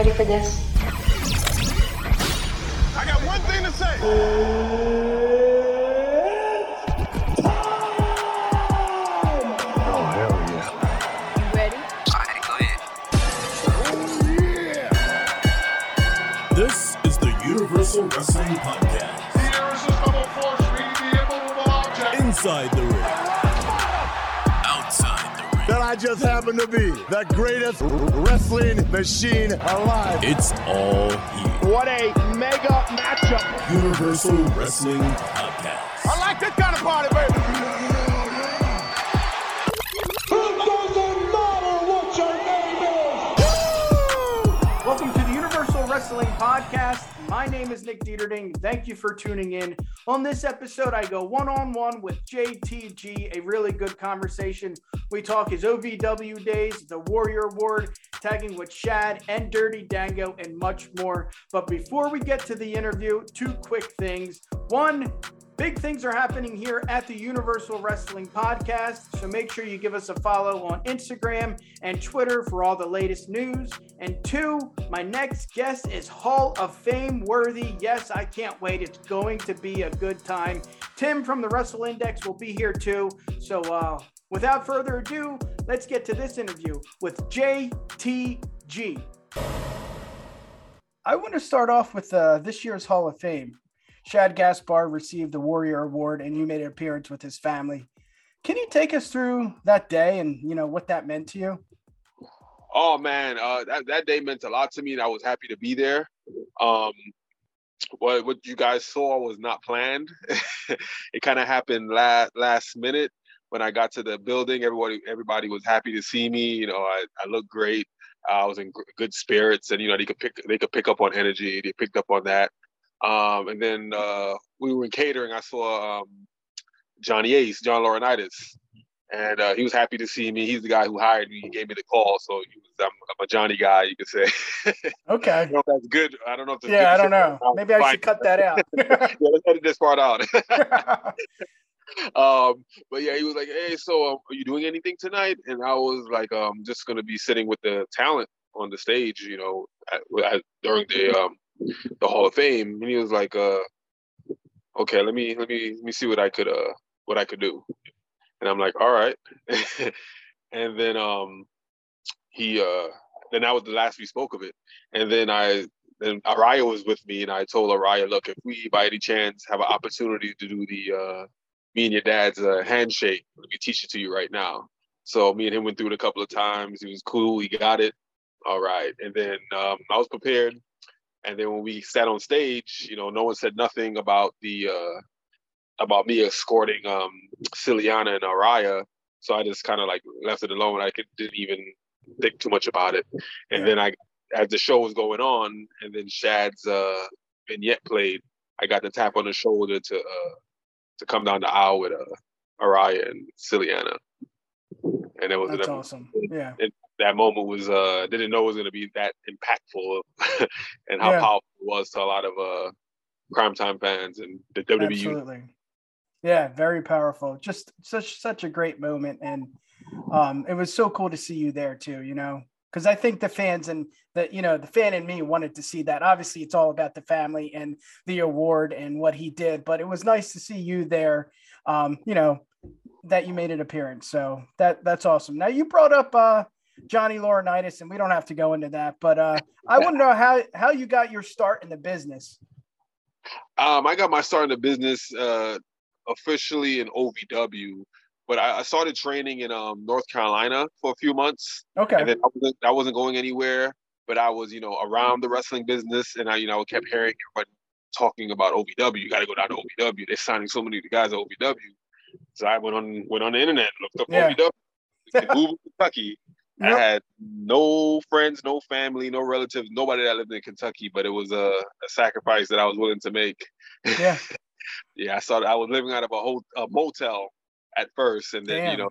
Ready for this? I got one thing to say. Oh, hell yeah. You ready? This is the Universal Wrestling Podcast. The irresistible force meeting the immovable object. Inside the just happen to be the greatest wrestling machine alive. It's all here. What a mega matchup. Universal Wrestling Podcast. I like this kind of party, baby. Welcome to the Universal Wrestling Podcast. My name is Nick Dieterding. Thank you for tuning in. On this episode, I go one on one with JTG, a really good conversation. We talk his OVW days, the Warrior Award, tagging with Shad and Dirty Dango, and much more. But before we get to the interview, two quick things. One, Big things are happening here at the Universal Wrestling Podcast. So make sure you give us a follow on Instagram and Twitter for all the latest news. And two, my next guest is Hall of Fame worthy. Yes, I can't wait. It's going to be a good time. Tim from the Wrestle Index will be here too. So uh, without further ado, let's get to this interview with JTG. I want to start off with uh, this year's Hall of Fame. Shad Gaspard received the Warrior Award, and you made an appearance with his family. Can you take us through that day and you know what that meant to you? Oh man, uh, that that day meant a lot to me, and I was happy to be there. Um, what what you guys saw was not planned. it kind of happened last last minute when I got to the building. Everybody everybody was happy to see me. You know, I, I looked great. I was in good spirits, and you know they could pick they could pick up on energy. They picked up on that. Um, and then uh, we were in catering. I saw um, Johnny Ace, John Laurinaitis, and uh, he was happy to see me. He's the guy who hired me. He gave me the call, so he was, I'm, I'm a Johnny guy, you could say. I Okay. don't know if that's good. I don't know if Yeah, I don't know. Maybe I should cut that out. yeah, let's edit this part out. um, but yeah, he was like, "Hey, so um, are you doing anything tonight?" And I was like, "Um, just gonna be sitting with the talent on the stage, you know, at, at, during the um the Hall of Fame." And he was like, "Uh, okay, let me let me let me see what I could uh what I could do." And I'm like, "All right." and then um he uh then that was the last we spoke of it. And then I then Aryeh was with me, and I told Aryeh, "Look, if we by any chance have an opportunity to do the uh, me and your dad's uh, handshake, let me teach it to you right now." So me and him went through it a couple of times. He was cool. He got it. All right. And then um, I was prepared. And then when we sat on stage, you know, no one said nothing about the uh, about me escorting um, Siliana and Aryeh. So I just kind of like left it alone. I could, didn't even think too much about it. And then I as the show was going on, and then Shad's uh, vignette played, I got the tap on the shoulder to uh, to come down the aisle with uh, Aryeh and Siliana, and it was That's awesome. Yeah. That moment was uh didn't know it was going to be that impactful and how Yeah. powerful it was to a lot of uh Cryme Tyme fans and the WWE. Absolutely. Yeah, very powerful. Just such such a great moment, and um, it was so cool to see you there too. You know, because I think the fans and the you know the fan in me wanted to see that. Obviously, it's all about the family and the award and what he did, but it was nice to see you there. Um, you know, that you made an appearance, so that that's awesome. Now you brought up uh, Johnny Laurinaitis, and we don't have to go into that, but uh, I want to know how how you got your start in the business. Um, I got my start in the business uh officially in OVW, but I, I started training in um North Carolina for a few months. Okay. and then I wasn't, I wasn't going anywhere, but I was, you know, around the wrestling business, and I, you know, kept hearing everybody talking about OVW. You got to go down to OVW. They're signing so many of the guys at OVW. So I went on went on the internet, looked up Yeah. OVW, Google Kentucky. I had no friends, no family, no relatives, nobody that lived in Kentucky, but it was a, a sacrifice that I was willing to make. Yeah. yeah, I started. I was living out of a whole a motel at first, and then you know,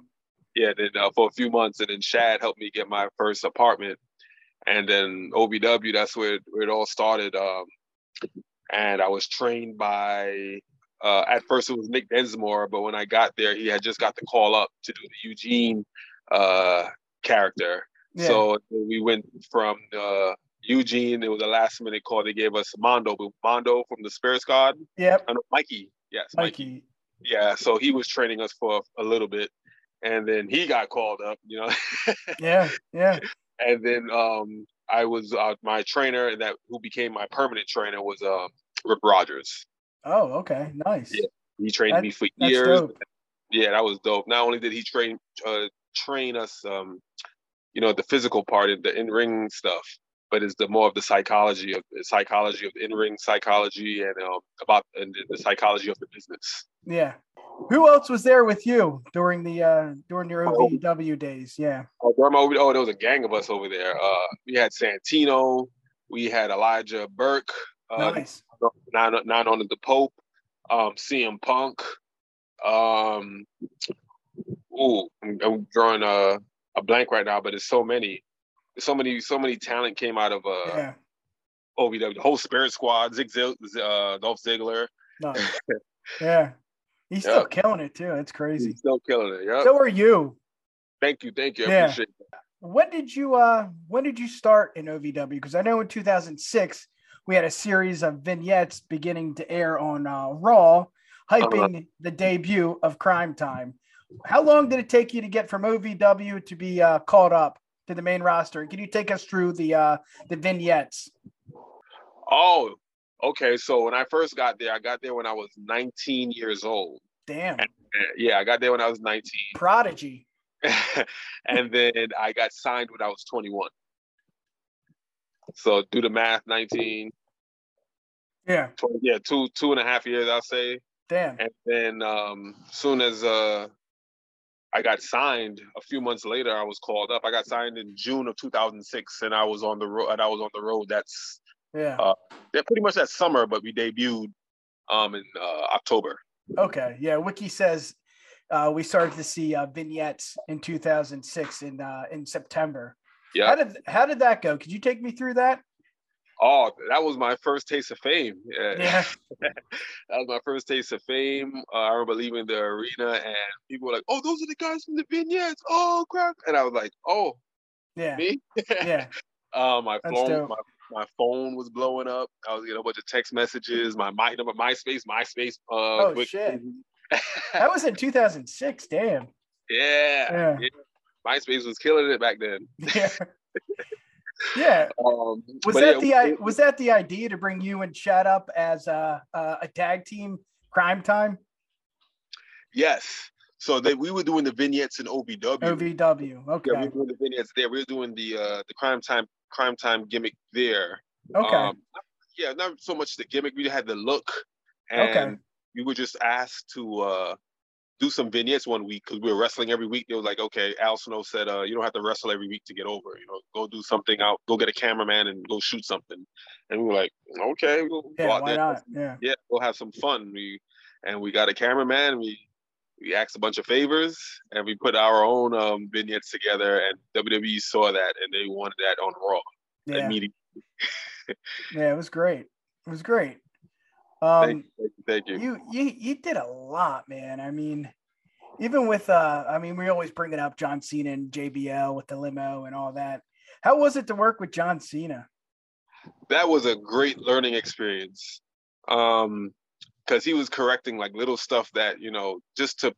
yeah, then uh, for a few months, and then Shad helped me get my first apartment, and then OVW, That's where it, where it all started. Um, and I was trained by. Uh, at first, it was Nick Dinsmore, but when I got there, he had just got the call up to do the Eugene uh, character. Yeah. So we went from uh, Eugene. It was a last minute call. They gave us Mondo, Mondo from the Spirit Squad. Yep. Know Mikey. Yes, Mikey. Mikey. Yeah. So he was training us for a little bit, and then he got called up. You know, Yeah. Yeah. and then um, I was uh, my trainer and that who became my permanent trainer was uh, Rip Rogers. Oh, okay. Nice. Yeah. He trained That- me for years. dope. Yeah, that was dope. Not only did he train uh, train us, um, you know, the physical part of the in ring stuff, but it's the more of the psychology of the psychology of the in ring psychology and um, about and the psychology of the business. Yeah. Who else was there with you during the uh during your Oh. OVW days? Yeah. Oh, Burma over- oh, there was a gang of us over there. Uh, we had Santino, we had Elijah Burke, uh, nice. nine nine on the Pope, um, CM Punk. Um, ooh, I'm, I'm drawing a, a blank right now, but there's so many, so many, so many talent came out of uh, Yeah. OVW. The whole Spirit Squad, Zig Zig, uh, Dolph Ziggler, Nice. yeah. He's still killing it too. It's crazy. he's still killing it. Yeah, So are you. thank you, thank you. I Yeah. appreciate it. When did you uh when did you start in OVW? Because I know in 2006 we had a series of vignettes beginning to air on uh, Raw, hyping the debut of Cryme Tyme. How long did it take you to get from OVW to be uh, caught up to the main roster? Can you take us through the uh, the vignettes? Oh, okay. So when I first got there, I got there when I was 19 years old. Damn, Uh, Yeah, I got there when I was 19. prodigy. and then I got signed when I was 21. So do the math, 19, Yeah, 20, yeah, two two and a half years, I'll say. damn. And then um soon as uh I got signed a few months later, I was called up. I got signed in June of 2006, and I was on the road. And I was on the road. That's Yeah. uh, pretty much that summer, but we debuted um in uh, October. Okay. Yeah. Wiki says uh, we started to see uh, vignettes in 2006 in uh, in September. Yeah. How did how did that go? Could you take me through that? Oh, that was my first taste of fame. Yeah. Yeah. that was my first taste of fame. Uh, I remember leaving the arena and people were like, "Oh, those are the guys from the vignettes." Oh, crap! And I was like, "Oh, Yeah. me?" Yeah. uh, my phone, my, my phone was blowing up. I was getting a bunch of text messages. My my number, MySpace, MySpace. Uh, Oh, shit. That was in 2006. Damn. yeah, Yeah. yeah. MySpace was killing it back then. Yeah. Yeah. Um, Was that yeah, the i- was that the idea to bring you and Shad up as a a, a tag team Cryme Tyme? Yes. So they, we were doing the vignettes in OVW. OVW. Okay. Yeah, we were doing the vignettes there. We were doing the uh the Cryme Tyme Cryme Tyme gimmick there. okay. Um, yeah, not so much the gimmick. We had the look, and Okay. we were just asked to uh do some vignettes one week because we were wrestling every week. They was like, okay, Al Snow said, uh, you don't have to wrestle every week to get over. You know, go do something out, go get a cameraman and go shoot something. And we were like, okay, we'll go yeah. out Why there not? Yeah. yeah, we'll have some fun. We and we got a cameraman. We we asked a bunch of favors and we put our own um, vignettes together. And WWE saw that and they wanted that on Raw Yeah. immediately. Yeah. It was great. It was great. Thank, Um, you, thank you. you you you did a lot, man. I mean, even with uh, I mean, we always bring it up, John Cena and JBL with the limo and all that. How was it to work with John Cena? That was a great learning experience. Um, because he was correcting like little stuff that you know just to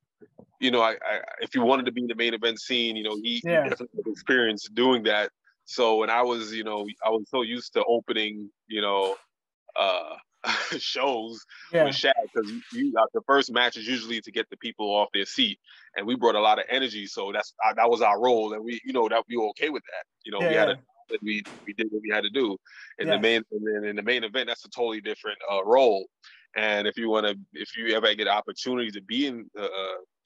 you know I, I if you wanted to be in the main event scene you know he, he Yeah. definitely had experience doing that so when i was you know i was so used to opening you know uh shows Yeah. with Shad because you, you uh, the first match is usually to get the people off their seat, and we brought a lot of energy, so that's uh, that was our role, and we you know that we were okay with that. You know, Yeah, we had a we we did what we had to do. In the main and then in the main event, that's a totally different uh, role. And if you want to, if you ever get an opportunity to be in uh,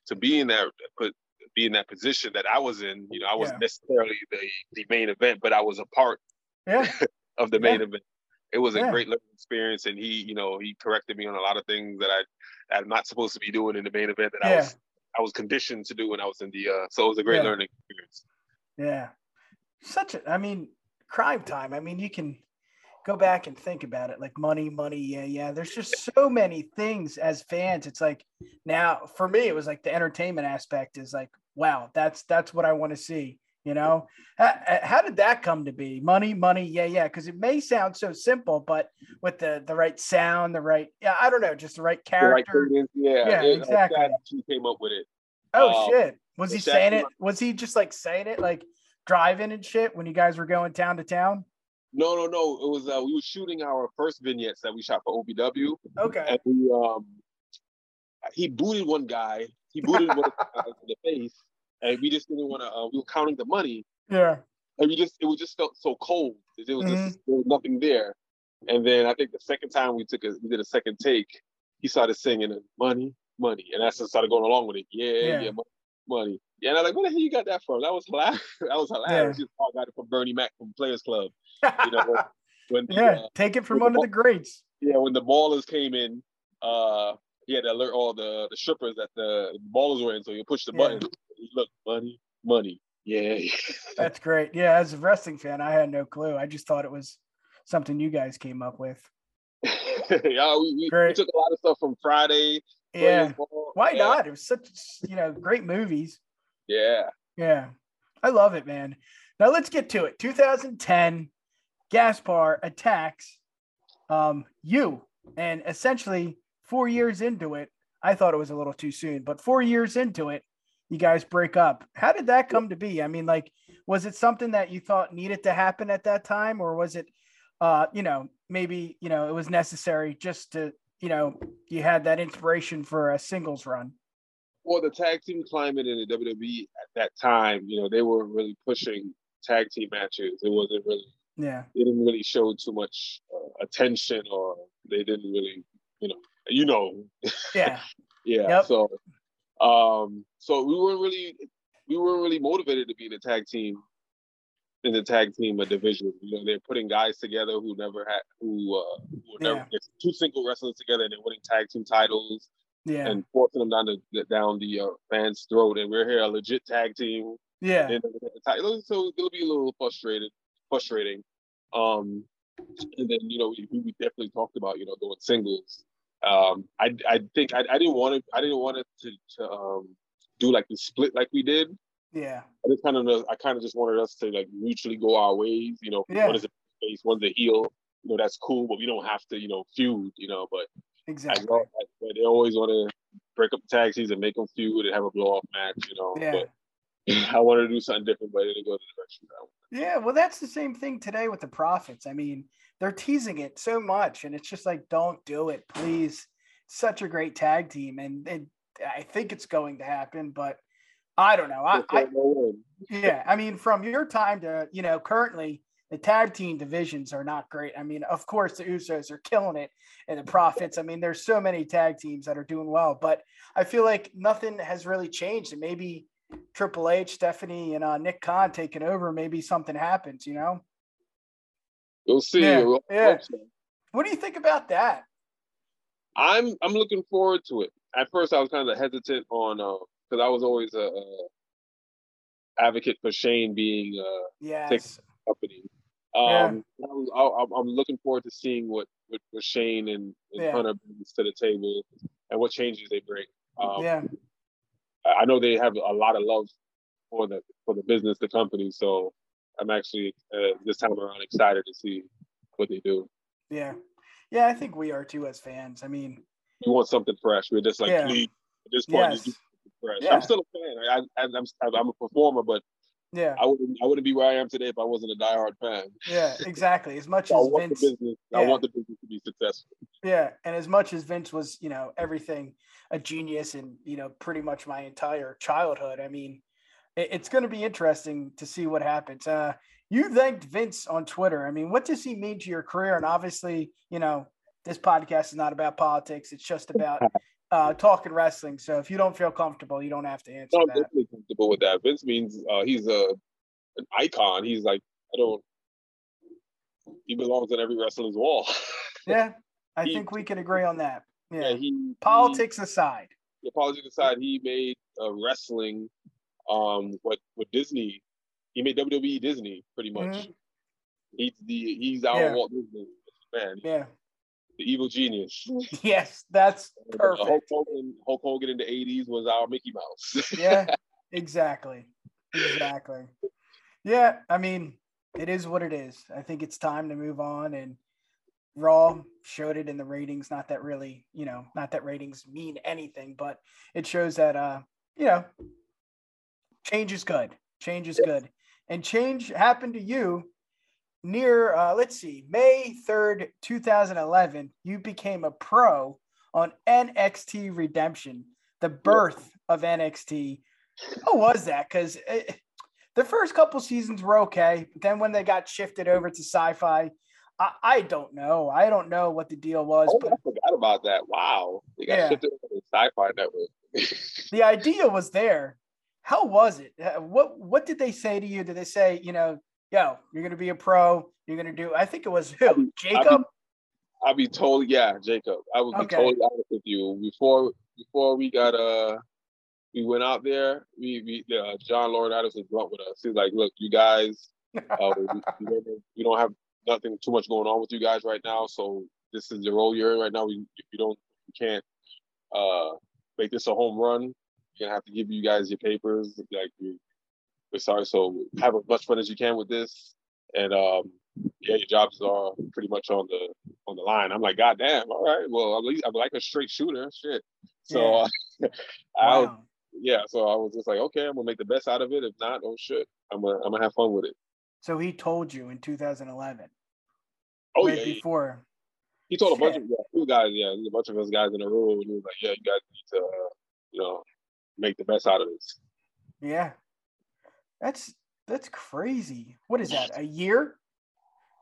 to be in that put be in that position that I was in, you know, I wasn't Yeah. necessarily the the main event, but I was a part Yeah. of the main event. It was a Yeah. great learning experience, and he, you know, he corrected me on a lot of things that I, I'm not supposed to be doing in the main event that I was, I was conditioned to do when I was in the. Uh, so it was a great Yeah. learning experience. Yeah. Such a, I mean, Cryme Tyme. I mean, you can go back and think about it like money, money. Yeah, yeah. There's just so many things as fans. It's like now for me, it was like the entertainment aspect is like, wow, that's that's what I want to see. You know, how, how did that come to be? Money, money, yeah, yeah. Because it may sound so simple, but with the the right sound, the right, yeah, I don't know, just the right The right character. yeah, Yeah, it- uh, exactly. Shad actually came up with it. Oh Um, shit! Was he saying it? Was he just like saying it, like driving and shit when you guys were going town to town? No, no, no. It was uh, we were shooting our first vignettes that we shot for OVW, Okay. and we um he booted one guy. He booted one guy in the face, and we just didn't want to. Uh, we were counting the money, Yeah. and we just it was just felt so cold. There was Mm-hmm. just there was nothing there. And then I think the second time we took a we did a second take, he started singing money, money, and I just started going along with it. Yeah, Yeah. yeah, money, money. Yeah, and I'm like, where the hell you got that from? That was hilarious. that was hilarious. You all got it from Bernie Mac from Players Club. You know, when, when the, yeah. uh, Take it from one the of the greats. yeah, when the ballers came in, uh, he had to alert all the the strippers that the ballers were in. So you push the Yeah. button. Look, money, money. Yeah, That's great. Yeah. As a wrestling fan, I had no clue. I just thought it was something you guys came up with. yeah. We, we, we took a lot of stuff from Friday. Yeah. Ball. Why yeah, not? It was such, you know, great movies. Yeah. Yeah. I love it, man. Now let's get to it. 2010, Gaspard attacks um, you. And essentially, four years into it, I thought it was a little too soon, but four years into it, you guys break up. How did that come to be? I mean, like, was it something that you thought needed to happen at that time, or was it, uh, you know, maybe, you know, it was necessary just to, you know, you had that inspiration for a singles run? Well, the tag team climate in the WWE at that time, you know, they were really pushing tag team matches. It wasn't really, Yeah. they didn't really show too much uh, attention, or they didn't really, you know, you know, Yeah. Yeah. Yep. So, um, so we weren't really, we weren't really motivated to be in the tag team, in the tag team uh, division. You know, they're putting guys together who never had, who, uh, who were never Yeah. two single wrestlers together, and they're winning tag team titles Yeah. and forcing them down the down the uh, fans' throat. And we're here a legit tag team, yeah. and so it'll be a little frustrated, frustrating. Um, and then you know we, we definitely talked about you know going singles. Um, I I think I, I didn't want it. I didn't want it to, to um do like the split like we did. Yeah. I just kind of I kind of just wanted us to like mutually go our ways. You know, Yeah. one is a face, one's a heel. You know, that's cool, but we don't have to you know feud. You know, but I Exactly. know that- but they always want to break up the tag teams and make them feud and have a blow off match. You know, Yeah. but I wanted to do something different, but it didn't go the direction that I wanted. Yeah, well, that's the same thing today with the profits. I mean, they're teasing it so much, and it's just like, don't do it, please. Such a great tag team, and, and I think it's going to happen, but I don't know. I, I don't know when. yeah, I mean, from your time to you know, currently the tag team divisions are not great. I mean, of course, the Usos are killing it, and the Profits. I mean, there's so many tag teams that are doing well, but I feel like nothing has really changed, and maybe Triple H, Stephanie, and uh, Nick Khan taking over, maybe something happens. You know, We'll see. Yeah, We'll yeah. so. what do you think about that? I'm I'm looking forward to it. At first, I was kind of hesitant on because I was always a, a advocate for Shane being uh, Yes, company. Yeah. Um, I was, I, I'm looking forward to seeing what what, what Shane and, and Yeah. Hunter brings to the table and what changes they bring. Um, yeah, I know they have a lot of love for the for the business, the company. So I'm actually uh, this time around excited to see what they do. yeah, yeah. I think we are too as fans. I mean, you want something fresh. We're just like, Yeah. please, at this point, yes, just do something fresh. Yeah. I'm still a fan. I, I, I'm I'm a performer, but yeah, I wouldn't I wouldn't be where I am today if I wasn't a diehard fan. yeah, exactly. As much I as want Vince, the business. I want the business to be successful. Yeah, and as much as Vince was, you know, everything a genius and you know pretty much my entire childhood. I mean, it, it's going to be interesting to see what happens. Uh, you thanked Vince on Twitter. I mean, what does he mean to your career? And obviously, you know, this podcast is not about politics. It's just about uh, talking wrestling. So if you don't feel comfortable, you don't have to answer I'm definitely comfortable with that. Vince means uh, he's a an icon. He's like I don't. He belongs on every wrestler's wall. Yeah, I He- think we can agree on that. Yeah, yeah, he politics aside. He, politics aside, he made uh, wrestling. Um, what what Disney? He made WWE Disney pretty much. Mhm. He's the he's our Yeah. Walt Disney man. Yeah. The evil genius. Yes, that's Uh, Hulk perfect. Hogan, Hulk Hogan in the '80s was our Mickey Mouse. Yeah, exactly. Exactly. Yeah, I mean, it is what it is. I think it's time to move on and Raw showed it in the ratings. Not that really, you know, not that ratings mean anything, but it shows that uh, you know, change is good. Change is good. And change happened to you near uh, let's see, May 3rd, 2011, you became a pro on NXT Redemption, the birth of NXT. How was that? Because the first couple seasons were okay. But then when they got shifted over to sci-fi, I, I don't know. I don't know what the deal was. Oh, but I forgot about that. Wow, they got Yeah. shifted to the Sci-Fi Network. the idea was there. How was it? Uh, What what did they say to you? Did they say, you know, yo, you're gonna be a pro, you're gonna do I think it was who? Be- Jacob? I'll be totally yeah, Jacob. I will be Okay. totally honest with you. Before before we got uh we went out there, we we uh, John Laurinaitis was blunt with us. He's like, look, you guys, uh, we, we don't, have nothing too much going on with you guys right now. So this is the role you're in right now. We if you don't you can't uh make this a home run. We're gonna have to give you guys your papers. Like we, we're sorry. So have as much fun as you can with this. And um yeah, your jobs are pretty much on the on the line. I'm like, God damn, all right. Well, at least I'm like a straight shooter. Shit. So uh, I Wow. yeah, so I was just like, okay, I'm gonna make the best out of it. If not, oh shit, I'm gonna I'm gonna have fun with it. So he told you in 2011. Oh way yeah, before. he told a bunch of yeah, two guys, yeah, a bunch of us guys in the room, and he was like, yeah, you guys need to, uh, you know, make the best out of this. Yeah. That's that's crazy. What is that? A year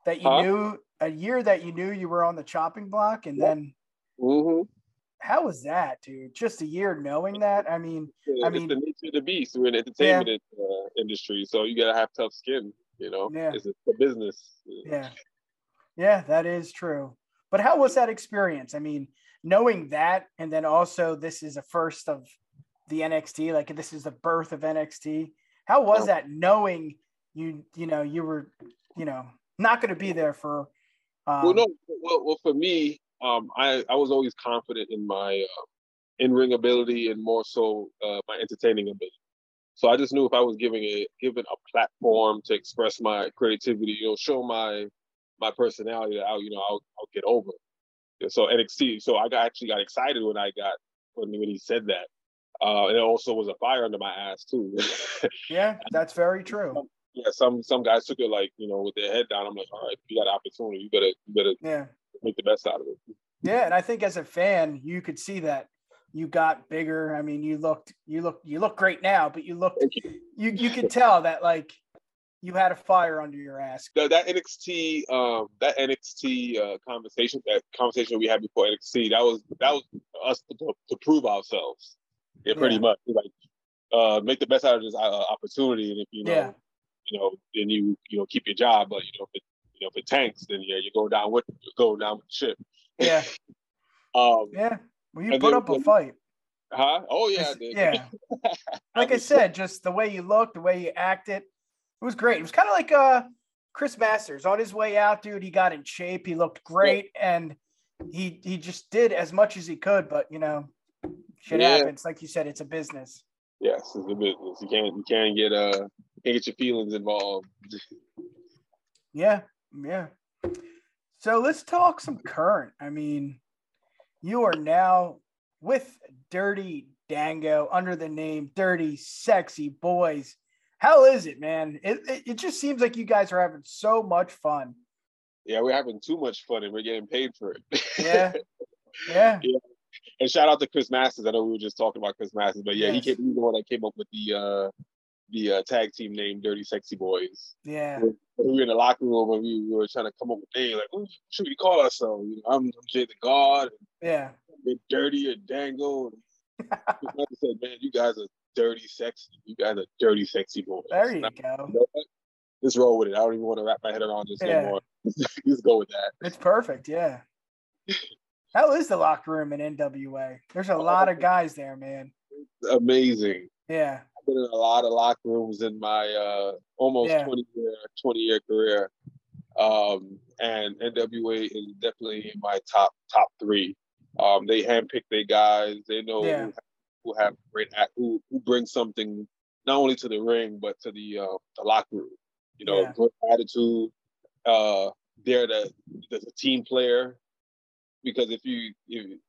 that you Huh? knew a year that you knew you were on the chopping block and Yep. then Mm-hmm. how was that, dude? Just a year knowing that? I mean, I it's mean- the nature of the beast. We're in the entertainment uh, industry, so you gotta have tough skin. You know, Yeah. it's a business. yeah. Yeah, that is true. But how was that experience? I mean, knowing that and then also this is a first of the NXT, like this is the birth of NXT. How was Oh. that knowing you you know, you were, you know, not going to be there for um, well, no, well, well, for me, um, I I was always confident in my uh, in ring ability and more so uh, my entertaining ability. So I just knew if I was giving a given a platform to express my creativity, you know, show my my personality, that I'll you know I'll, I'll get over. And so NXT. So I got actually got excited when I got when when he said that. Uh, and it also was a fire under my ass too. Yeah, that's very true. yeah, some some guys took it like you know with their head down. I'm like, all right, you got an opportunity, you better you better Yeah. make the best out of it. Yeah, and I think as a fan, you could see that you got bigger. I mean, you looked you look you look great now, but you looked you. you you could tell that like you had a fire under your ass. that, that NXT um that NXT uh, conversation that conversation we had before NXT that was that was us to, to prove ourselves yeah pretty Yeah. much like uh make the best out of this uh, opportunity and if you know Yeah. you know then you you know keep your job but you know if it you know if it tanks then yeah you go down with you go down with the ship Yeah, um yeah. Well, you put then up a fight. huh oh yeah yeah. Like I said, just the way you looked, the way you acted, it was great. It was kind of like uh Chris Masters on his way out, dude. He got in shape. He looked great, and he he just did as much as he could. But you know, shit Yeah. happens. Like you said, it's a business. yes it's a business you can't you can't get uh can't get your feelings involved Yeah, yeah. So let's talk some current. I mean, you are now with Dirty Dango under the name Dirty Sexy Boys. How is it, man? It, it, it just seems like you guys are having so much fun. yeah we're having too much fun and we're getting paid for it Yeah. Yeah. And shout out to Chris Masters. I know we were just talking about Chris Masters, but yeah, Yes. he came, he's the one that came up with the uh the uh, tag team name Dirty Sexy Boys. Yeah. We were in the locker room and we, we were trying to come up with a name like, what should we call ourselves? You know, I'm, I'm Jay the God, Yeah. and Dirty and Dango. And Masters said, man, you guys are dirty sexy. You guys are dirty sexy boys. There you I- go. you know? Just roll with it. I don't even want to wrap my head around this Yeah. no. Just go with that. It's perfect. Yeah. How is the locker room in NWA? There's a lot of guys there, man. Amazing. Yeah. I've been in a lot of locker rooms in my uh, almost Yeah. 20 year 20 year career. Um, and NWA is definitely in my top top three. Um, they handpick their guys. They know Yeah. who, who have great act, who who bring something not only to the ring but to the uh, the locker room. You know, Yeah. good attitude. Uh, they're the the team player because if you if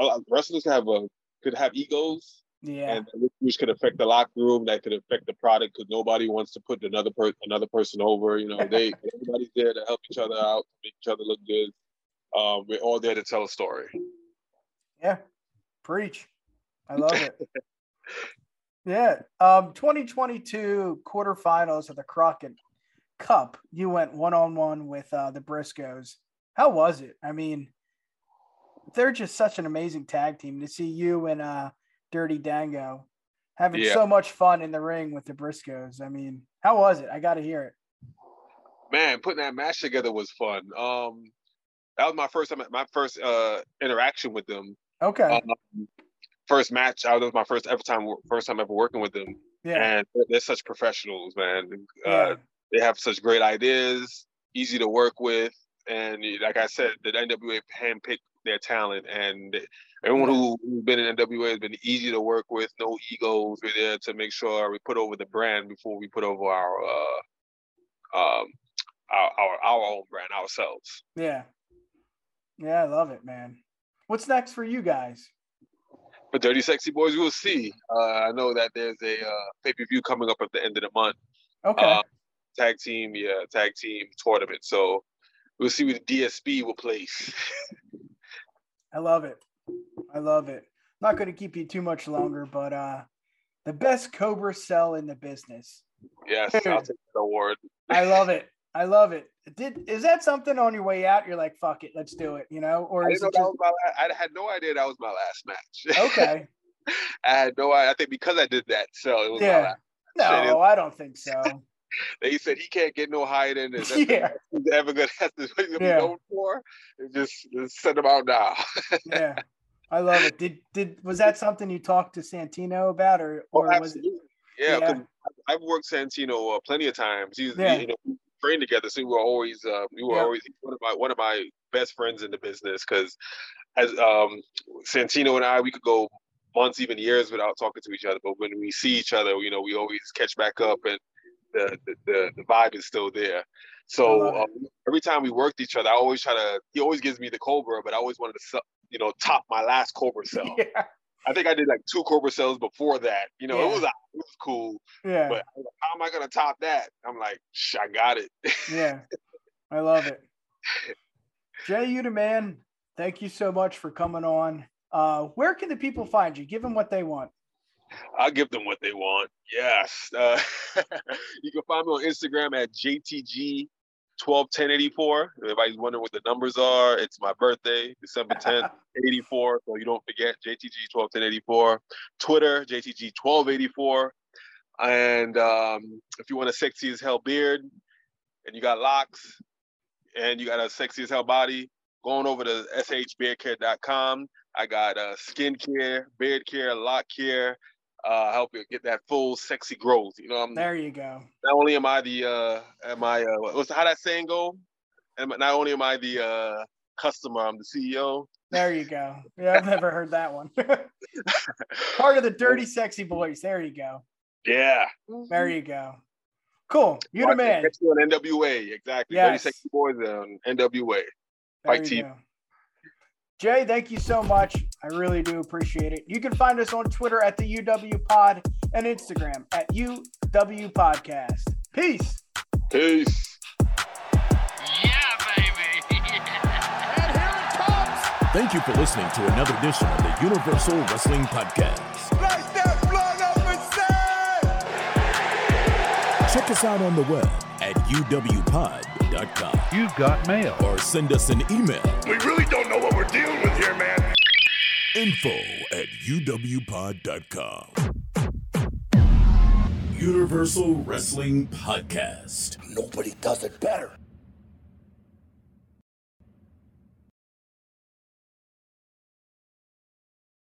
a lot- wrestlers have a could have egos Yeah. and which could affect the locker room that could affect the product because nobody wants to put another per- another person over you know they everybody's there to help each other out make each other look good um, we're all there to tell a story Yeah. Preach. I love it. yeah. Um 2022 quarterfinals of the Crockett Cup. You went one on one with uh the Briscoes. How was it? I mean, they're just such an amazing tag team to see you and uh Dirty Dango having Yeah. so much fun in the ring with the Briscoes. I mean, how was it? I got to hear it. man putting that match together was fun um, that was my first time my first uh, interaction with them Okay. um, first match that was my first ever time first time ever working with them yeah. and they're, they're such professionals man uh, yeah. they have such great ideas, easy to work with, and like I said, the NWA handpicked their talent, and everyone who, who's been in NWA has been easy to work with, no egos. We're there to make sure we put over the brand before we put over our uh, um, our, our our own brand ourselves. Yeah. Yeah, I love it, man. What's next for you guys? For Dirty Sexy Boys, we'll see. Uh, I know that there's a uh, pay per view coming up at the end of the month. Okay. Uh, tag team, yeah, tag team tournament. So we'll see what DSP will place. I love it. I love it. Not going to keep you too much longer, but uh the best Cobra sell in the business. Yes, I'll take that award. I love it. I love it. Did is that something on your way out? You're like, fuck it, let's do it, you know? Or I is know just my. I had no idea that was my last match. okay? I had no. idea. I think because I did that, so it was my Yeah. last. Shit, No, I don't think so. They said he can't get no higher than this. That's Yeah. the he's ever gonna have to be Yeah. known for. Just, just send him out now. Yeah. I love it. Did did was that something you talked to Santino about or or was it Oh. Yeah, Yeah. I've worked Santino uh, plenty of times. He's Yeah. you know we trained together, so we were always uh, we were Yeah. always one of my one of my best friends in the business because as um Santino and I we could go months even years without talking to each other, but when we see each other, you know we always catch back up and the the the, the vibe is still there. So um, every time we worked each other, I always try to. He always gives me the Cobra, but I always wanted to, you know, top my last Cobra sell. Yeah. I think I did like two Cobra sells before that. You know, Yeah. it was it was cool. Yeah. But like, how am I gonna top that? I'm like, Shh, I got it. Yeah, I love it. Jay Uda, man, thank you so much for coming on. Uh, where can the people find you? Give them what they want. I'll give them what they want. Yes. Uh, you can find me on Instagram at JTG. 121084. Everybody's wondering what the numbers are. It's my birthday, December 10th, 84. So you don't forget JTG 121084. Twitter, JTG 1284. And um, if you want a sexy as hell beard and you got locks and you got a sexy as hell body, going over to shbeardcare.com. I got uh, skin care, beard care, lock care, uh, help you get that full sexy growth. You know, I'm There you go. not only am I the uh am I uh what's how that saying go? Am, not only am I the uh customer, I'm the CEO. There you go. Yeah, I've never heard that one. Part of the dirty, sexy boys. There you go. Yeah. There you go. Cool. You the Watch man. Catch you on NWA, exactly. Yes. Dirty Sexy Boys on NWA. There Fight team. go. Jay, thank you so much. I really do appreciate it. You can find us on Twitter at the UW Pod and Instagram at UW Podcast. Peace. Peace. Yeah, baby. and here it comes. Thank you for listening to another edition of the Universal Wrestling Podcast. Like that blood up and say. Check us out on the web at uwpod.com You've got mail. or send us an email We really don't know what we're dealing with here, man. info at uwpod.com. Universal Wrestling Podcast. Nobody does it better.